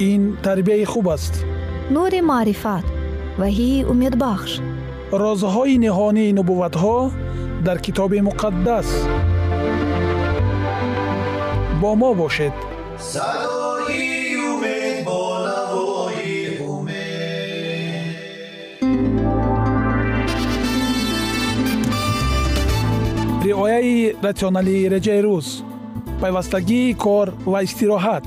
ин тарбияи хуб аст. Нури маърифат ваҳии умедбахш. Розҳои ниҳонии нубувватҳо дар китоби муқаддас. Бо мо бошед. Садои умед бо навои умед. Риояи ратсионалии реҷаи рӯз. Пайвастагии кор ва истироҳат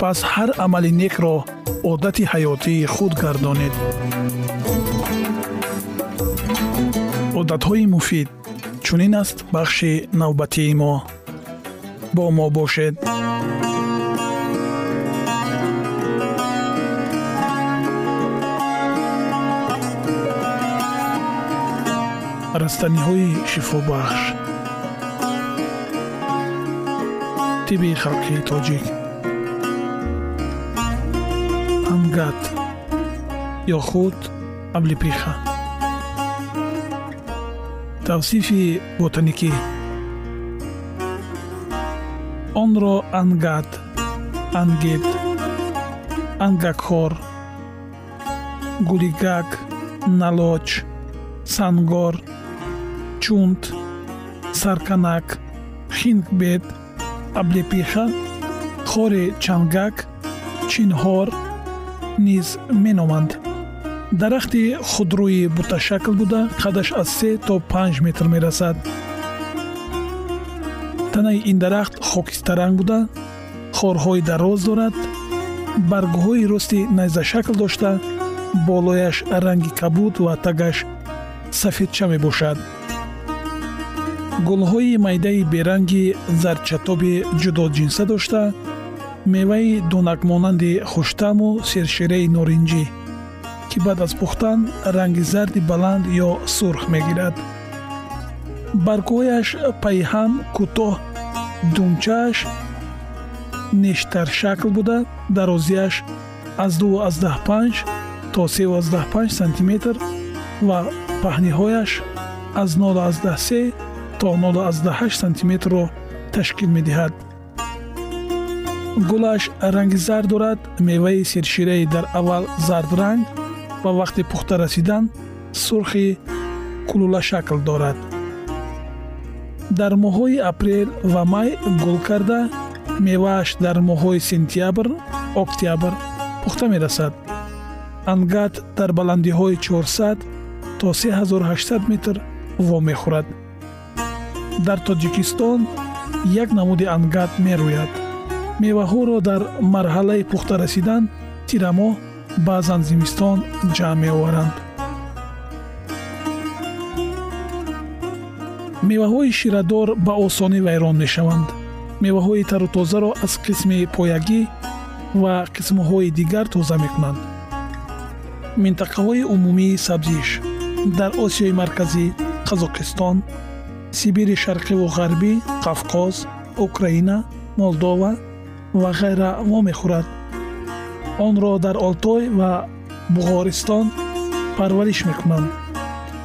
пас ҳар амали некро одати ҳаётии худ гардонед. Одатҳои муфид чунин аст бахши навбатии мо? Бо мо бошед. Растаниҳои шифобахш. Тиби халқи тоҷик ангат ё худ аблипиха тавсифи ботаникӣ. Онро ангат ангет ангакхор гулигак налоч сангор чунт сарканак хингбет аблепиха хори чангак чинҳор низ меноманд. Дарахти худрӯи буташакл буда қадаш аз се то панҷ метр мерасад. Танаи ин дарахт хокистаранг буда хорҳои дароз дорад баргҳои рости найзашакл дошта болояш ранги кабуд ва тагаш сафедча мебошад гулҳои майдаи беранги зарчатоби ҷудоҷинса дошта меваи донакмонанди хуштаму сершираи норинҷӣ ки баъд аз пухтан ранги зарди баланд ё сурх мегирад. Баргҳояш пайҳам кӯтоҳ думчааш нештаршакл буда дарозиаш аз 25 то 35 сантиметр ва паҳниҳояш аз 03 то 08 сантиметрро ташкил медиҳад гулаш ранги зард дорад меваи сершираи дар аввал зардранг ва вақти пухта расидан сурхи кулулашакл дорад. Дар моҳҳои апрел ва май гул карда мевааш дар моҳҳои сентябр октябр пухта мерасад. Ангат дар баландиҳои 400 то 3800 метр вомехӯрад. Дар тоҷикистон як намуди ангат мерӯяд меваҳоро дар марҳалаи пухта расидан тирамоҳ баъзан зимистон ҷамъ меоваранд. меваҳои ширадор ба осонӣ вайрон мешаванд. меваҳои тару тозаро аз қисми поягӣ ва қисмҳои дигар тоза мекунанд. минтақаҳои умумии сабзиш дар осиёи марказӣ қазоқистон сибири шарқиву ғарбӣ қавқоз украина молдова ва ғайра вомехӯрад онро дар олтой ва буғористон парвариш мекунанд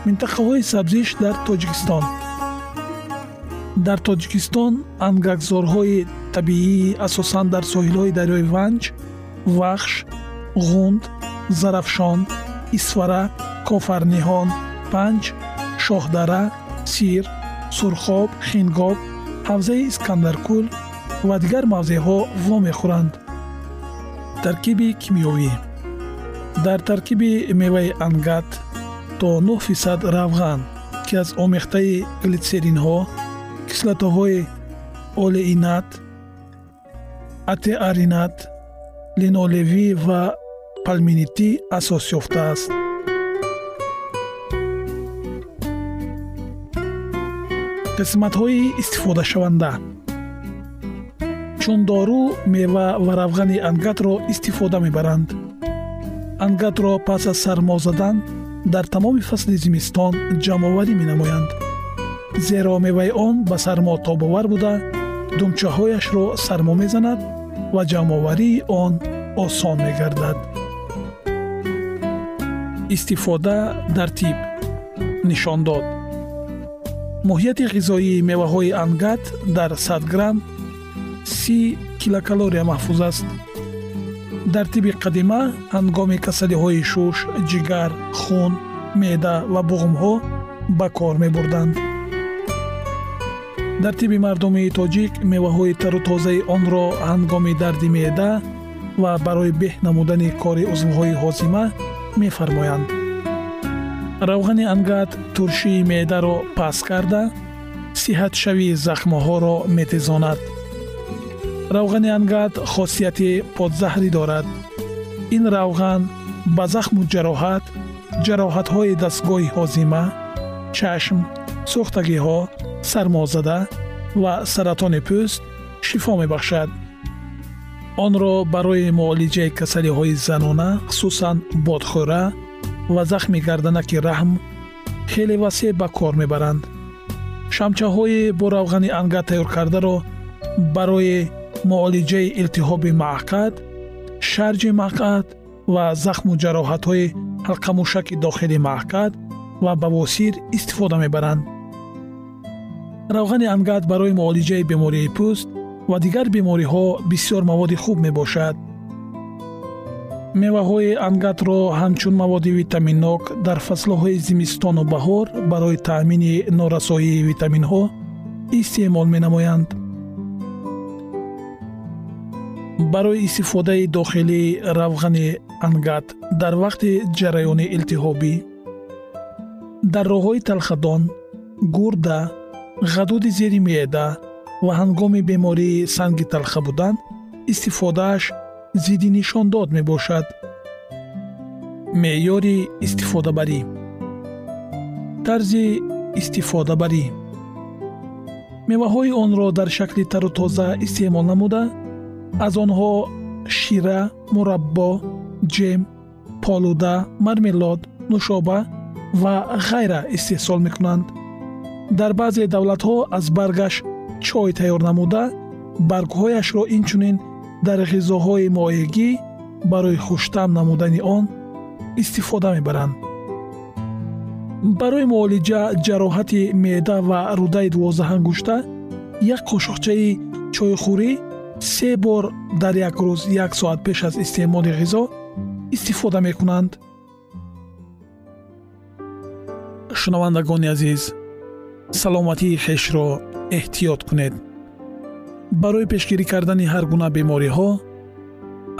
минтақаҳои сабзиш дар тоҷикистон. Дар тоҷикистон ангакзорҳои табиӣ асосан дар соҳилҳои дарёи ванҷ вахш ғунд зарафшон исвара кофарниҳон панҷ шоҳдара сир сурхоб хингоб ҳавзаи искандаркӯл ва дигар мавзеъҳо вомехӯранд таркиби кимиёвӣ. Дар таркиби меваи ангат то 9 фисад равған ки аз омехтаи глитсеринҳо кислотаҳои олеинат атеаринат линолевӣ ва палминитӣ асос ёфтааст қисматҳои истифодашаванда чун дору мева ва равғани ангатро истифода мебаранд. Ангатро пас аз сармо задан дар тамоми фасли зимистон ҷамъоварӣ менамоянд. Зеро меваи он ба сармо тобовар буда думчаҳояшро сармо мезанад ва ҷамъоварии он осон мегардад. Истифода дар тиб. Нишон дод моҳияти ғизоии меваҳои ангат дар 100 грамм си килокалория маҳфуз аст. Дар тиби қадима ҳангоми касалиҳои шуш ҷигар хун меъда ва буғумҳо ба кор мебурданд. Дар тиби мардуми тоҷик меваҳои тару тозаи онро ҳангоми дарди меъда ва барои беҳ намудани кори узвҳои ҳозима мефармоянд. Равғани ангат туршии меъдаро паст карда сиҳатшавии захмҳоро метезонад равғани ангат хосияти подзаҳрӣ дорад. Ин равған ба захму ҷароҳат ҷароҳатҳои дастгоҳи ҳозима чашм сӯхтагиҳо сармозада ва саратони пӯст шифо мебахшад. Онро барои муолиҷаи касалиҳои занона хусусан бодхӯра ва захми гарданаки раҳм хеле васеъ ба кор мебаранд. Шамчаҳои бо равғани ангат тайёркардаро барои муолиҷаи илтиҳоби маъқад шарҷи маъқад ва захму ҷароҳатҳои ҳалқамушаки дохили маъқад ва бавосир истифода мебаранд. равғани ангат барои муолиҷаи бемории пӯст ва дигар бемориҳо бисёр маводи хуб мебошад. меваҳои ангатро ҳамчун маводи витаминнок дар фаслҳои зимистону баҳор барои таъмини норасоии витаминҳо истеъмол менамоянд барои истифодаи дохилии равғани ангат дар вақти ҷараёни илтиҳобӣ. Дар роҳҳои талхадон гурда ғадуди зери меъда ва ҳангоми бемории санги талха будан истифодааш зидди нишондод мебошад. Меъёри истифодабарӣ. Тарзи истифодабарӣ. Меваҳои онро дар шакли тару тоза истеъмол намуда аз онҳо шира мураббо ҷем полуда мармелод нушоба ва ғайра истеҳсол мекунанд. Дар баъзе давлатҳо аз баргаш чой тайёр намуда баргҳояшро инчунин дар ғизоҳои моегӣ барои хуштам намудани он истифода мебаранд. Барои муолиҷа ҷароҳати меъда ва рудаи дувоздаҳангушта як қошуқчаи чойхӯрӣ се бор дар як рӯз як соат пеш аз истеъмоли ғизо истифода мекунанд. Шунавандагони азиз саломатии хешро эҳтиёт кунед. Барои пешгирӣ кардани ҳар гуна бемориҳо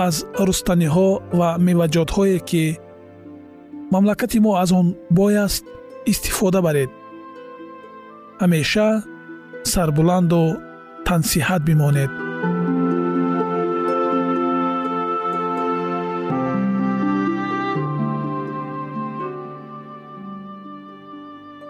аз рустаниҳо ва меваҷотҳое ки мамлакати мо аз он бой аст истифода баред. Ҳамеша сарбуланду тансиҳат бимонед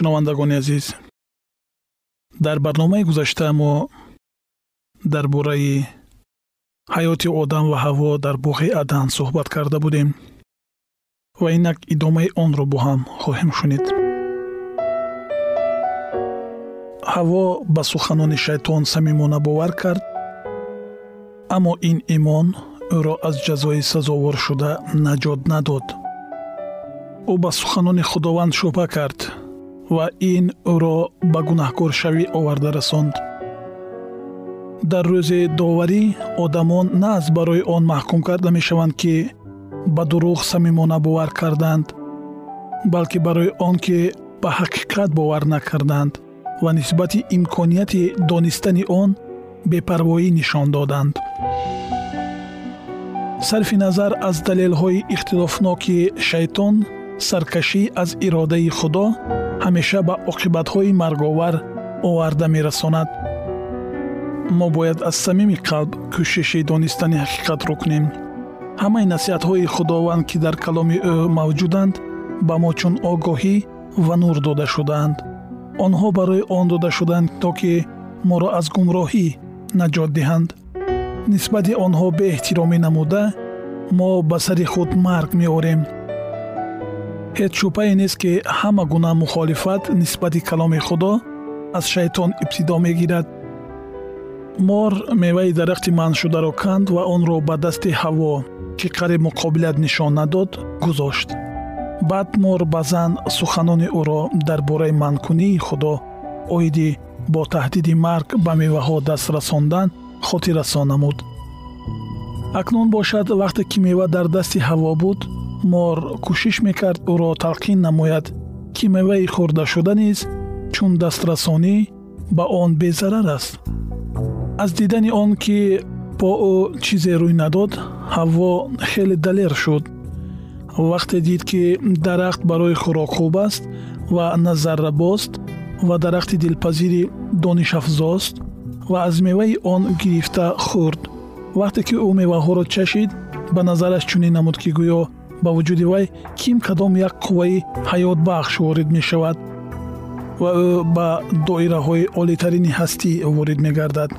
шунавандагони азиз. Дар барномаи гузашта мо дар бораи ҳаёти одам ва ҳаво дар боғи адан суҳбат карда будем. Ва инак идомаи онро бо ҳам хоҳем шунид. Ҳаво ба суханони шайтон самимона бовар кард аммо ин имон ӯро аз ҷазои сазовор шуда наҷот надод. Ӯ ба суханони худованд шубҳа кард ва ин ӯро ба гунаҳкоршавӣ оварда расонд. Дар рӯзи доварӣ одамон на аз барои он маҳкум карда мешаванд ки ба дурӯғ самимона бовар карданд балки барои он ки ба ҳақиқат бовар накарданд ва нисбати имконияти донистани он бепарвоӣ нишон доданд. Сарфи назар аз далелҳои ихтилофноки шайтон саркашӣ аз иродаи худо ҳамеша ба оқибатҳои марговар оварда мерасонад. Мо бояд аз самими қалб кӯшиши донистани ҳақиқатро кунем ҳамаи насиҳатҳои худованд ки дар каломи ӯ мавҷуданд ба мо чун огоҳӣ ва нур дода шудаанд онҳо барои он дода шуданд то ки моро аз гумроҳӣ наҷот диҳанд. Нисбати онҳо беэҳтиромӣ намуда мо ба сари худ марг меорем ҳеҷ шубҳае нест ки ҳама гуна мухолифат нисбати каломи худо аз шайтон ибтидо мегирад. Мор меваи дарахти манъшударо канд ва онро ба дасти ҳаво ки қариб муқобилат нишон надод гузошт. Баъд мор ба зан суханони ӯро дар бораи манъкунии худо оиди бо таҳдиди марг ба меваҳо даст расондан хотиррасон намуд. Акнун бошад вақте ки мева дар дасти ҳаво буд мор кӯшиш мекард ӯро талқин намояд ки меваи хӯрдашуда низ чун дастрасонӣ ба он безарар аст. Аз дидани он ки бо ӯ чизе рӯй надод ҳаво хеле далер шуд. Вақте дид ки дарахт барои хӯрок хуб аст ва назаррабост ва дарахти дилпазири донишафзост ва аз меваи он гирифта хӯрд. Вақте ки ӯ меваҳоро чашид ба назараш чунин намуд ки гӯё ба вуҷуди вай ким кадом як қувваи ҳаётбахш ворид мешавад ва ӯ ба доираҳои олитарини ҳастӣ ворид мегардад.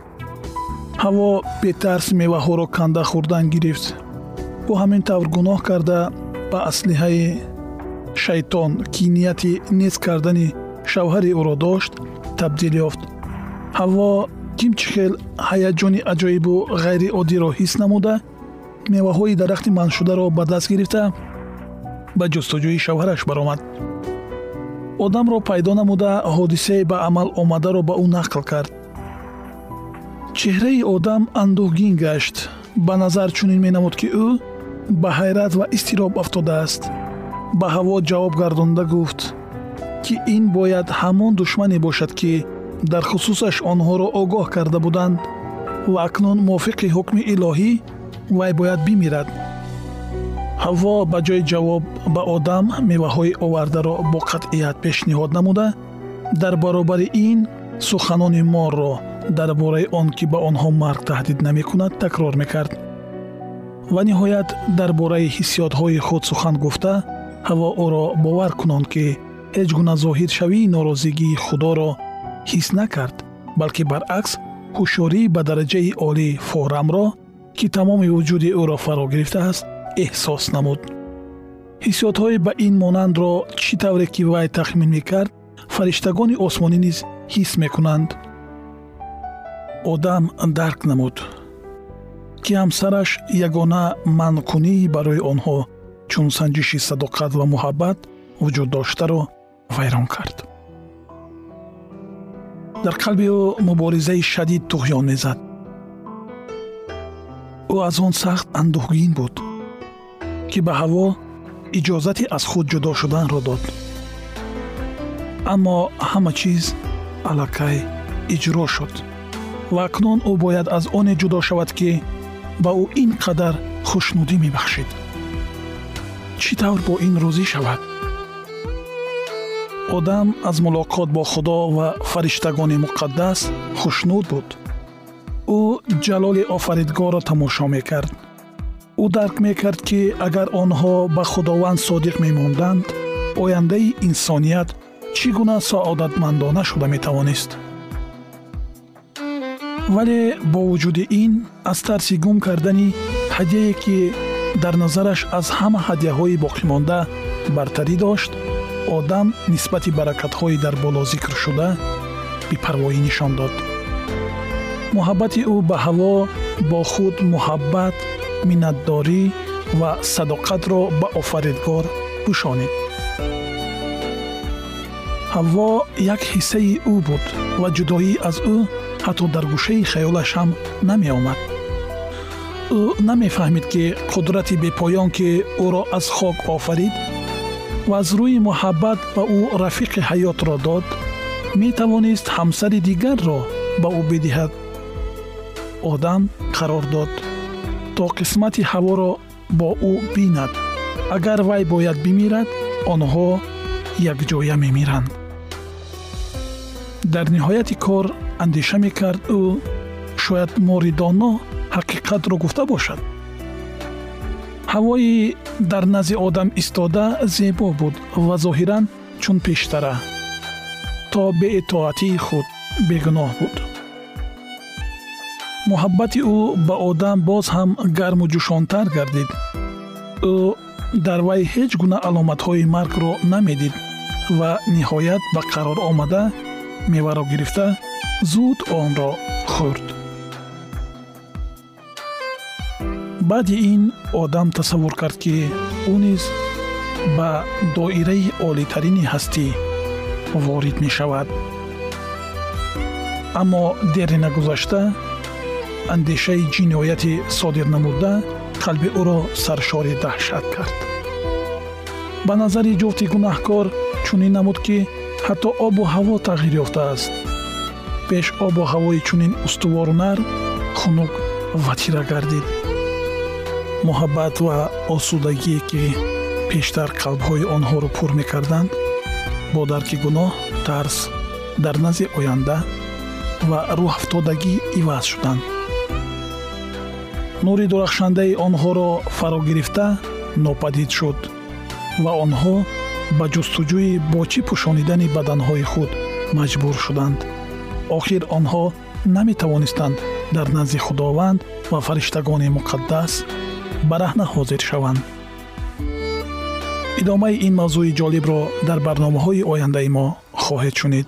ҳаво бетарс меваҳоро канда хӯрдан гирифт. ӯ ҳамин тавр гуноҳ карда ба аслиҳаи шайтон ки нияти нест кардани шавҳари ӯро дошт табдил ёфт. ҳаво кимчи хел ҳаяҷони аҷоибу ғайриоддиро ҳис намуда меваҳои дарахти манъшударо ба даст гирифта ба ҷустуҷӯи шавҳараш баромад. Одамро пайдо намуда ҳодисае ба амал омадаро ба ӯ нақл кард. Чеҳраи одам андӯҳгин гашт. Ба назар чунин менамуд ки ӯ ба ҳайрат ва изтироб афтодааст. Ба ҳаво ҷавоб гардонда гуфт ки ин бояд ҳамон душмане бошад ки дар хусусаш онҳоро огоҳ карда буданд ва акнун мувофиқи ҳукми илоҳӣ вай бояд бимирад. Ҳаво ба ҷои ҷавоб ба одам меваҳои овардаро бо қатъият пешниҳод намуда дар баробари ин суханони морро дар бораи он ки ба онҳо марг таҳдид намекунад такрор мекард. Ва ниҳоят дар бораи ҳиссиётҳои худ сухан гуфта ҳаво ӯро бовар кунон ки ҳеҷ гуна зоҳиршавии норозигии худоро ҳис накард балки баръакс ҳушёрӣ ба дараҷаи олии форамро ки тамоми вуҷуди ӯро фаро гирифтааст эҳсос намуд. ҳиссиётҳои ба ин монандро чӣ тавре ки вай тахмин мекард фариштагони осмонӣ низ ҳис мекунанд. одам дарк намуд. ки ҳамсараш ягона манъкунии барои онҳо чун санҷиши садоқат ва муҳаббат вуҷуд доштаро вайрон кард. дар қалби ӯ муборизаи шадид туғён мезад ӯ аз он сахт андӯҳгин буд ки ба ҳаво иҷозати аз худ ҷудо шуданро дод. Аммо ҳама чиз аллакай иҷро шуд ва акнун ӯ бояд аз оне ҷудо шавад ки ба ӯ ин қадар хушнудӣ мебахшид. Чӣ тавр бо ин розӣ шавад? Одам аз мулоқот бо худо ва фариштагони муқаддас хушнуд буд ӯ ҷалоли офаридгорро тамошо мекард. Ӯ дарк мекард ки агар онҳо ба худованд содиқ мемонданд ояндаи инсоният чӣ гуна саодатмандона шуда метавонист. Вале бо вуҷуди ин аз тарси гум кардани ҳадияе ки дар назараш аз ҳама ҳадияҳои боқимонда бартарӣ дошт одам нисбати баракатҳои дар боло зикршуда бепарвоӣ нишон дод муҳаббати ӯ ба ҳаво бо худ муҳаббат миннатдорӣ ва садоқатро ба офаридгор пӯшонид ҳавво як ҳиссаи ӯ буд ва ҷудоӣ аз ӯ ҳатто дар гӯшаи хаёлаш ҳам намеомад ӯ намефаҳмид ки қудрати бепоён ки ӯро аз хок офарид ва аз рӯи муҳаббат ба ӯ рафиқи ҳаётро дод метавонист ҳамсари дигарро ба ӯ бидиҳад одам қарор дод то қисмати ҳаворо бо ӯ бинад. Агар вай бояд бимирад онҳо якҷоя мемиранд. Дар ниҳояти кор андеша мекард ӯ шояд моридоно ҳақиқатро гуфта бошад. Ҳавои дар назди одам истода зебо буд ва зоҳиран чун пештара то беитоатии худ бегуноҳ буд муҳаббати ӯ ба одам боз ҳам гарму ҷӯшонтар гардид. Ӯ дар вай ҳеҷ гуна аломатҳои маргро намедид ва ниҳоят ба қарор омада меваро гирифта зуд онро хӯрд. Баъди ин одам тасаввур кард ки ӯ низ ба доираи олитарини ҳастӣ ворид мешавад. Аммо дери нагузашта андешаи ҷинояти содир намуда қалби ӯро саршори даҳшат кард. Ба назари ҷуфти гунаҳкор чунин намуд ки ҳатто обу ҳаво тағйир ёфтааст. Пеш обу ҳавои чунин устувору нарм хунук ва тира гардид. Муҳаббат ва осудагие ки пештар қалбҳои онҳоро пур мекарданд бо дарки гуноҳ тарс дар назди оянда ва рӯҳафтодагӣ иваз шуданд нури дурахшандаи онҳоро фаро гирифта нопадид шуд ва онҳо ба ҷустуҷӯи бо чӣ пӯшонидани баданҳои худ маҷбур шуданд. Охир онҳо наметавонистанд дар назди худованд ва фариштагони муқаддас бараҳна ҳозир шаванд. Идомаи ин мавзӯи ҷолибро дар барномаҳои ояндаи мо хоҳед шунид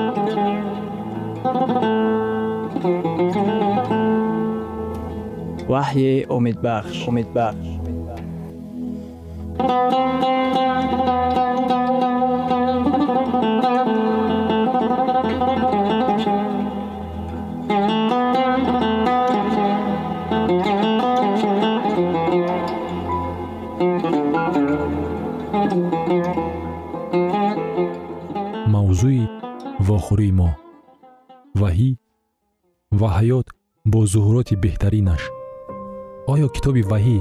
وحی امید بخش. امید بخش. موضوع واخوری ما. Ва ҳаёт бо зуҳуроти беҳтаринаш. Оё китоби ваҳӣ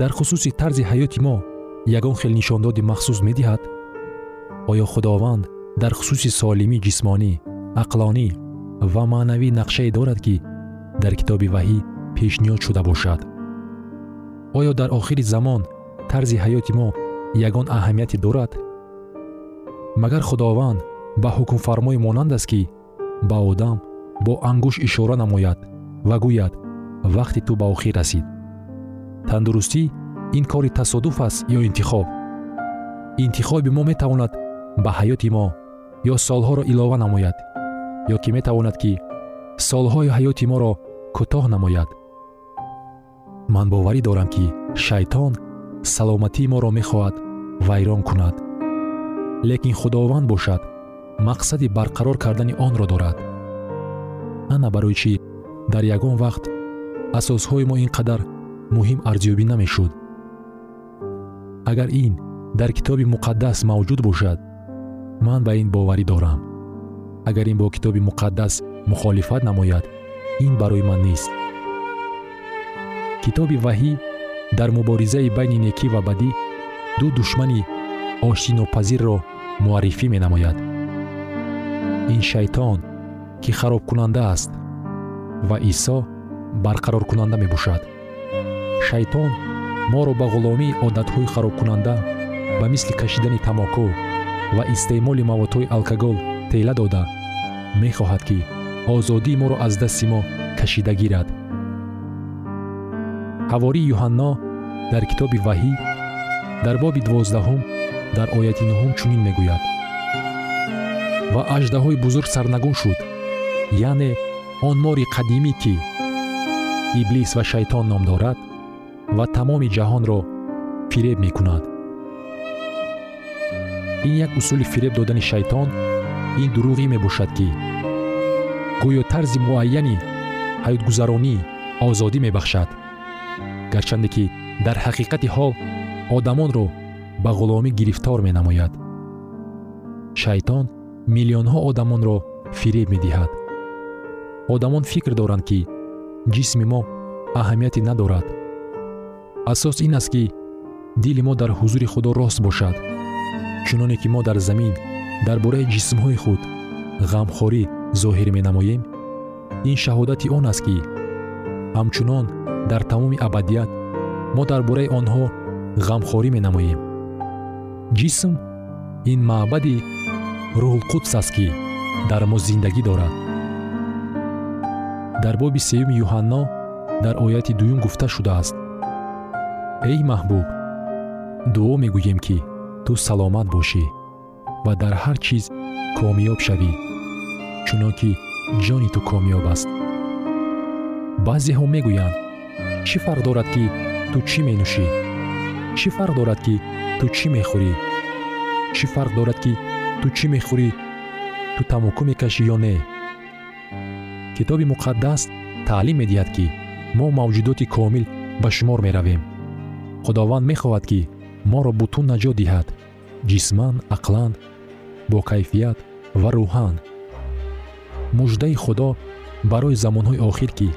дар хусуси тарзи ҳаёти мо ягон хел нишондоди махсус медиҳад? Оё худованд дар хусуси солимӣ ҷисмонӣ ақлонӣ ва маънавӣ нақшае дорад ки дар китоби ваҳӣ пешниҳод шуда бошад. Оё дар охири замон тарзи ҳаёти мо ягон аҳамияте дорад? Магар худованд ба ҳукмфармои монанд аст ки ба одам бо ангуш ишора намояд ва гӯяд вақти ту ба охир расид. Тандурустӣ ин кори тасодуф аст ё интихоб? Интихоби мо метавонад ба ҳаёти мо ё солҳоро илова намояд ё ки метавонад ки солҳои ҳаёти моро кӯтоҳ намояд? Ман боварӣ дорам ки шайтон саломатии моро мехоҳад вайрон кунад. Лекин худованд бошад мақсади барқарор кардани онро дорад ана барои чӣ? Дар ягон вақт асосҳои мо ин қадар муҳим арзёбӣ намешуд. Агар ин дар китоби муқаддас мавҷуд бошад ман ба ин боварӣ дорам. Агар ин бо китоби муқаддас мухолифат намояд ин барои ман нест. Китоби ваҳӣ дар муборизаи байни некӣ ва бадӣ ду душмани оштинопазирро муаррифӣ менамояд. Ин шайтон ки харобкунанда аст ва исо барқароркунанда мебошад. Шайтон моро ба ғуломии одатҳои харобкунанда ба мисли кашидани тамоку ва истеъмоли маводҳои алкогол тела дода мехоҳад ки озодии моро аз дасти мо кашида гирад. Ҳавории юҳанно дар китоби ваҳӣ дар боби дувоздаҳум дар ояти нуҳум чунин мегӯяд ва аждаҳои бузург сарнагун шуд яъне он мори қадимӣ ки иблис ва шайтон ном дорад ва тамоми ҷаҳонро фиреб мекунад. Ин як усули фиреб додани шайтон ин дурӯғӣ мебошад ки гӯё тарзи муайяни ҳаётгузаронӣ озодӣ мебахшад гарчанде ки дар ҳақиқати ҳол одамонро ба ғуломӣ гирифтор менамояд. Шайтон миллионҳо одамонро фиреб медиҳад одамон фикр доранд ки ҷисми мо аҳамияте надорад. Асос ин аст ки дили мо дар ҳузури худо рост бошад чуноне ки мо дар замин дар бораи ҷисмҳои худ ғамхорӣ зоҳир менамоем ин шаҳодати он аст ки ҳамчунон дар тамоми абадият мо дар бораи онҳо ғамхорӣ менамоем. Ҷисм ин маъбади рӯҳулқудс аст ки дар мо зиндагӣ дорад дар боби сеюми юҳанно дар ояти дуюм гуфта шудааст. Эй маҳбуб дуо мегӯем ки ту саломат бошӣ ва дар ҳар чиз комиёб шавӣ чунон ки ҷони ту комиёб аст. Баъзеҳо мегӯянд чӣ фарқ дорад ки ту чӣ менӯшӣ? Чӣ фарқ дорад ки ту чӣ мехӯрӣ? Чӣ фарқ дорад ки ту чӣ мехӯрӣ? Ту тамоку мекашӣ ё не китоби муқаддас таълим медиҳад ки мо мавҷудоти комил ба шумор меравем. Худованд мехоҳад ки моро бутун наҷот диҳад. Ҷисман ақлан бо кайфият ва рӯҳан муждаи худо барои замонҳои охир ки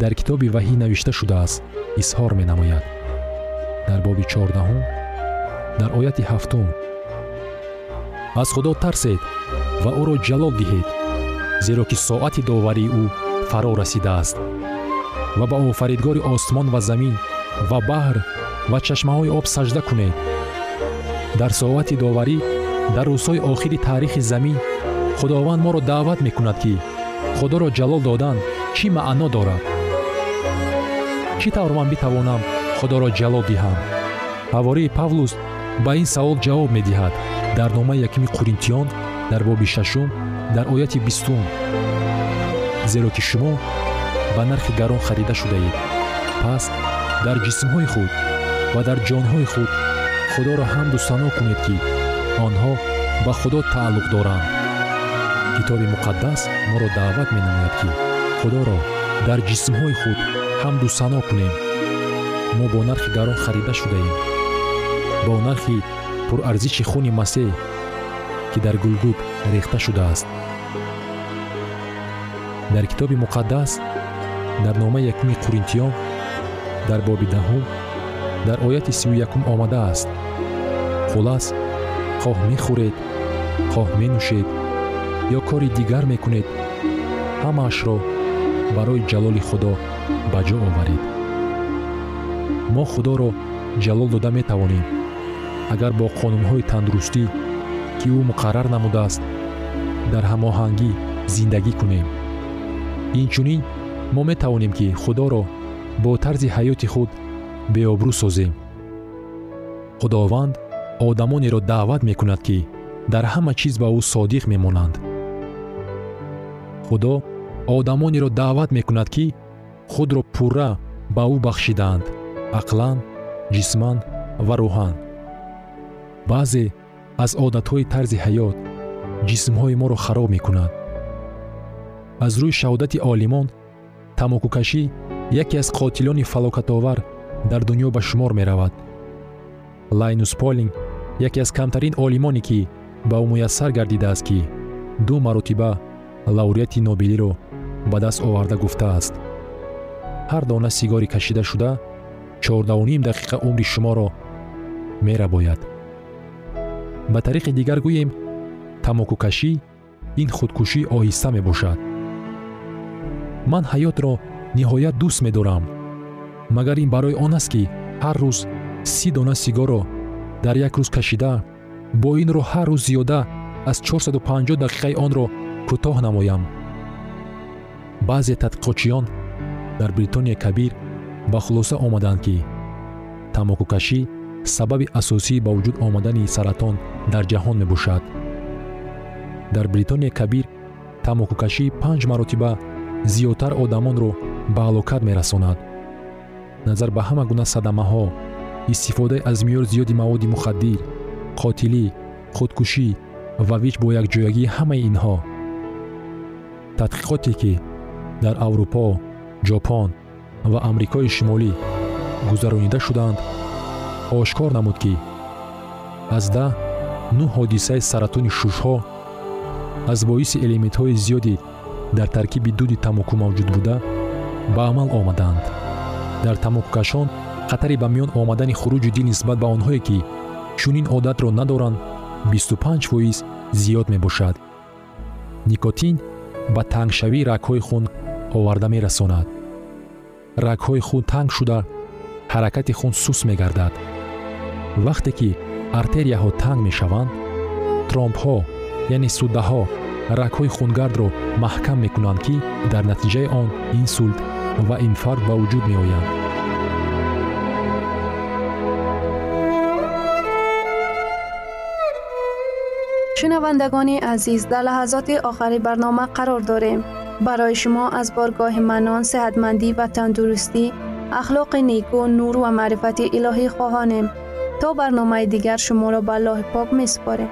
дар китоби ваҳӣ навишта шудааст изҳор менамояд. Дар боби чордаҳум дар ояти ҳафтум. Аз худо тарсед ва ӯро ҷалол диҳед зеро ки соати доварии ӯ фаро расидааст. Ва ба офаридгори осмон ва замин ва баҳр ва чашмаҳои об сажда кунед. Дар соати доварӣ дар рӯзҳои охири таърихи замин худованд моро даъват мекунад ки худоро ҷалол додан чӣ маъно дорад? Чӣ тавр ман битавонам худоро ҷалол диҳам? Ҳавории павлус ба ин савол ҷавоб медиҳад. Дар номаи якими қуринтиён дар боби шашум дар ояти бистум зеро ки шумо ба нархи гарон харида шудаед. Пас дар ҷисмҳои худ ва дар ҷонҳои худ худоро ҳамду сано кунед ки онҳо ба худо тааллуқ доранд. Китоби муқаддас моро даъват менамояд ки худоро дар ҷисмҳои худ ҳамду сано кунем. Мо бо нархи гарон харида шудаем. Бо нархи пурарзиши хуни масеҳ ки дар гулгуд рехта шудааст. Дар китоби муқаддас дар номаи якуми қуринтиён дар боби даҳум дар ояти сию якум омадааст. Хулас хоҳ мехӯред хоҳ менӯшед ё кори дигар мекунед ҳамаашро барои ҷалоли худо ба ҷо оваред. Мо худоро ҷалол дода метавонем. Агар бо қонунҳои тандурустӣ ки ӯ муқаррар намудааст. Дар ҳамоҳангӣ зиндагӣ кунем. Инчунин мо метавонем ки худоро бо тарзи ҳаёти худ беобрӯ созем. Худованд одамонеро даъват мекунад ки дар ҳама чиз ба ӯ содиқ мемонанд. Худо одамонеро даъват мекунад ки худро пурра ба ӯ бахшидаанд. Ақлан ҷисман ва рӯҳан баъзе аз одатҳои тарзи ҳаёт ҷисмҳои моро хароб мекунад. аз рӯи шаҳодати олимон тамокукашӣ яке аз қотилони фалокатовар дар дунё ба шумор меравад. Лайнус полинг яке аз камтарин олимоне ки ба ӯ муяссар гардидааст ки ду маротиба лавреати нобелиро ба даст оварда гуфтааст. Ҳар дона сигори кашидашуда чордауним дақиқа умри шуморо мерабояд ба тариқи дигар гӯем тамокукашӣ ин худкушӣ оҳиста мебошад. Ман ҳаётро ниҳоят дӯст медорам магар ин барои он аст ки ҳар рӯз си дона сигарро дар як рӯз кашида бо ин роҳ ҳар рӯз зиёда аз 450 дақиқаи онро кӯтоҳ намоям. Баъзе тадқиқотчиён дар бритония кабир ба хулоса омаданд ки тамокукашӣ сабаби асосӣ ба вуҷуд омадани саратон дар ҷаҳон мебошад. Дар бритония кабир тамокукашӣ панҷ маротиба зиёдтар одамонро ба ҳалокат мерасонад. Назар ба ҳама гуна садамаҳо истифода аз меъёр зиёди маводи мухаддир қотилӣ худкушӣ ва вич бо якҷоягии ҳамаи инҳо. Тадқиқоте ки дар аврупо ҷопон ва амрикои шимолӣ гузаронида шуданд ошкор намуд ки аз да нӯ ҳодисаи саратони шушҳо аз боиси элементҳои зиёде дар таркиби дуди тамоку мавҷуд буда ба амал омаданд. Дар тамокукашон хатари ба миён омадани хуруҷи дил нисбат ба онҳое ки чунин одатро надоранд 25 фоиз зиёд мебошад. Никотин ба тангшавии рагҳои хун оварда мерасонад. Рагҳои хун танг шуда ҳаракати хун сус мегардад вақте ки артерияҳо танг мешаванд тромбҳо яъне суддаҳо рагҳои хунгардро маҳкам мекунанд ки дар натиҷаи он инсулт ва инфаркт ба вуҷуд меоянд. Шунавандагони азиз дар лаҳазоти охари барнома қарор дорем. Барои шумо аз боргоҳи манон сеҳатмандӣ ва тандурустӣ ахлоқи неку нур ва маърифати илоҳӣ хоҳонем то барномаи дигар шуморо ба аллоҳи пок месупорем